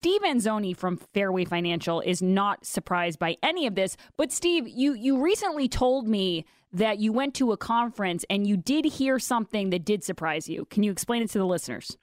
Steve Anzoni from Fairway Financial is not surprised by any of this. But Steve, you you recently told me that you went to a conference and you did hear something that did surprise you. Can you explain it to the listeners?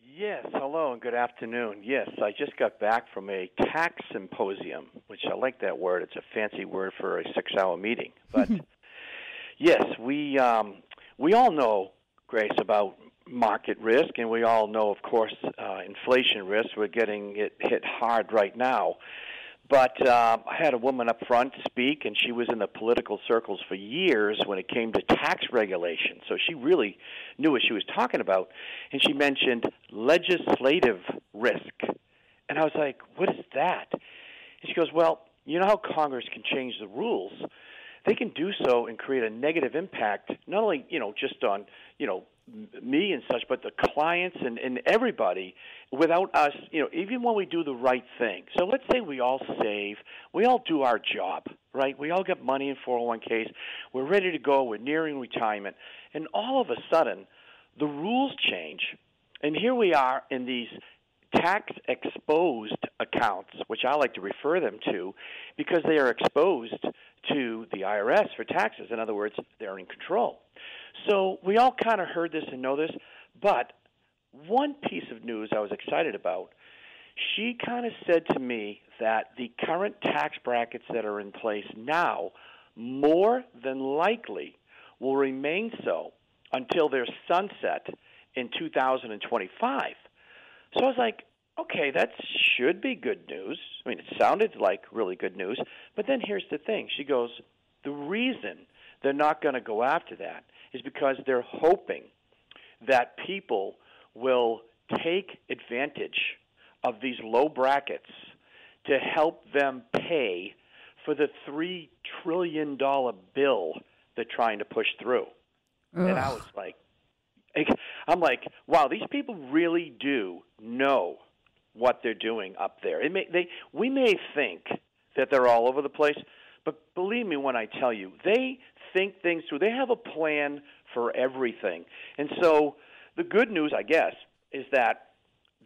Yes, hello and good afternoon. Yes, I just got back from a tax symposium, which I like that word. It's a fancy word for a six-hour meeting. But yes, we um, we all know, Grace, about market risk, and we all know, of course, uh, inflation risk. We're getting it hit hard right now. But uh, I had a woman up front speak, and she was in the political circles for years when it came to tax regulation. So she really knew what she was talking about. And she mentioned legislative risk. And I was like, what is that? And she goes, well, you know how Congress can change the rules? They can do so and create a negative impact, not only, you know, just on, you know, me and such, but the clients and, and everybody without us, you know, even when we do the right thing. So let's say we all save, we all do our job, right? We all get money in 401ks, we're ready to go, we're nearing retirement, and all of a sudden, the rules change, and here we are in these tax exposed accounts, which I like to refer them to, because they are exposed to the IRS for taxes. In other words, they're in control. So we all kind of heard this and know this, but one piece of news I was excited about. She kind of said to me that the current tax brackets that are in place now, more than likely, will remain so until they're sunset in 2025. So I was like, okay, that should be good news. I mean, it sounded like really good news. But then here's the thing she goes, the reason they're not going to go after that is because they're hoping that people will take advantage of these low brackets to help them pay for the $3 trillion bill they're trying to push through. Ugh. And I was like, I'm like, wow, these people really do know what they're doing up there. May, they, we may think that they're all over the place, but believe me when I tell you, they think things through. They have a plan for everything. And so the good news, I guess, is that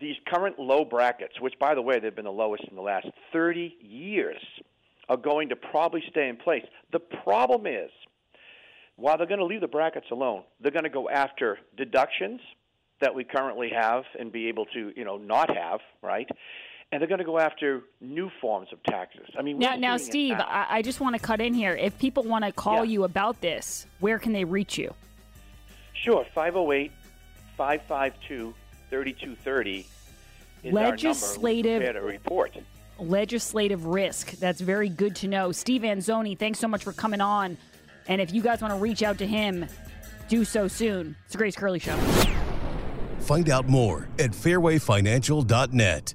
these current low brackets, which by the way they've been the lowest in the last 30 years, are going to probably stay in place. The problem is, while they're going to leave the brackets alone, they're going to go after deductions that we currently have and be able to, you know, not have, right? and they're going to go after new forms of taxes. I mean, now, now, Steve, now. I, I, just want to cut in here. If people want to call yeah. you about this, where can they reach you? Sure, 508 552 3230 legislative our number. report. Legislative risk. That's very good to know. Steve Anzoni, thanks so much for coming on. And if you guys want to reach out to him, do so soon. It's a Grace Curley Show. Find out more at fairwayfinancial.net.